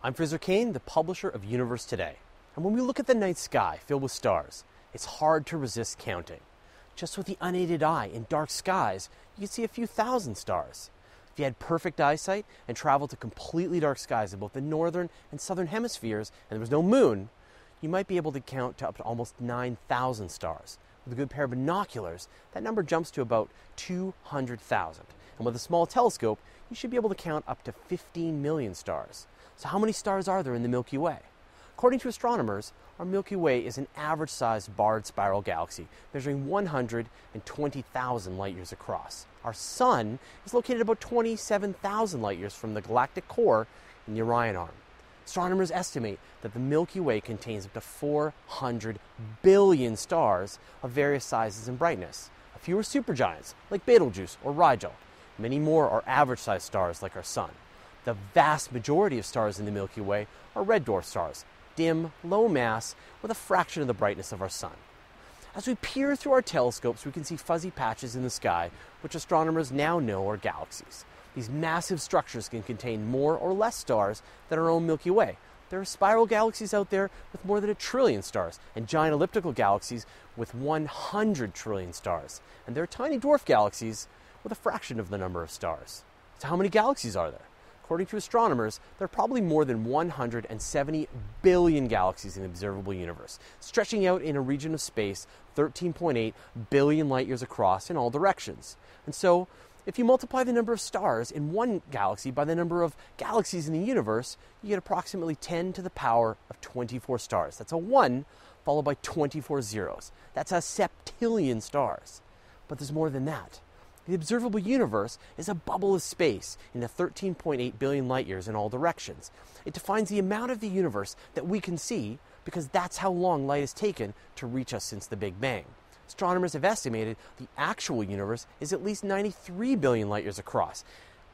I'm Fraser Cain, the publisher of Universe Today. And when we look at the night sky filled with stars, it's hard to resist counting. Just with the unaided eye in dark skies, you can see a few thousand stars. If you had perfect eyesight and traveled to completely dark skies in both the northern and southern hemispheres and there was no moon, you might be able to count to up to almost 9,000 stars. With a good pair of binoculars, that number jumps to about 200,000. And with a small telescope, you should be able to count up to 15 million stars. So, how many stars are there in the Milky Way? According to astronomers, our Milky Way is an average sized barred spiral galaxy, measuring 120,000 light years across. Our Sun is located about 27,000 light years from the galactic core in the Orion Arm. Astronomers estimate that the Milky Way contains up to 400 billion stars of various sizes and brightness. A few are supergiants, like Betelgeuse or Rigel. Many more are average sized stars, like our Sun. The vast majority of stars in the Milky Way are red dwarf stars, dim, low mass, with a fraction of the brightness of our Sun. As we peer through our telescopes, we can see fuzzy patches in the sky, which astronomers now know are galaxies. These massive structures can contain more or less stars than our own Milky Way. There are spiral galaxies out there with more than a trillion stars, and giant elliptical galaxies with 100 trillion stars. And there are tiny dwarf galaxies with a fraction of the number of stars. So, how many galaxies are there? According to astronomers, there are probably more than 170 billion galaxies in the observable universe, stretching out in a region of space 13.8 billion light years across in all directions. And so, if you multiply the number of stars in one galaxy by the number of galaxies in the universe, you get approximately 10 to the power of 24 stars. That's a 1 followed by 24 zeros. That's a septillion stars. But there's more than that. The observable universe is a bubble of space in the 13.8 billion light years in all directions. It defines the amount of the universe that we can see because that's how long light has taken to reach us since the Big Bang. Astronomers have estimated the actual universe is at least 93 billion light years across,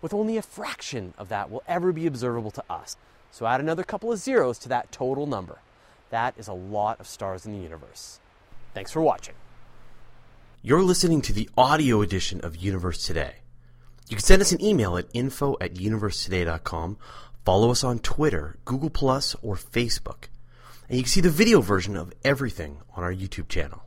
with only a fraction of that will ever be observable to us. So add another couple of zeros to that total number. That is a lot of stars in the universe. Thanks for watching. You're listening to the audio edition of Universe Today. You can send us an email at info at universetoday.com, follow us on Twitter, Google Plus, or Facebook. And you can see the video version of everything on our YouTube channel.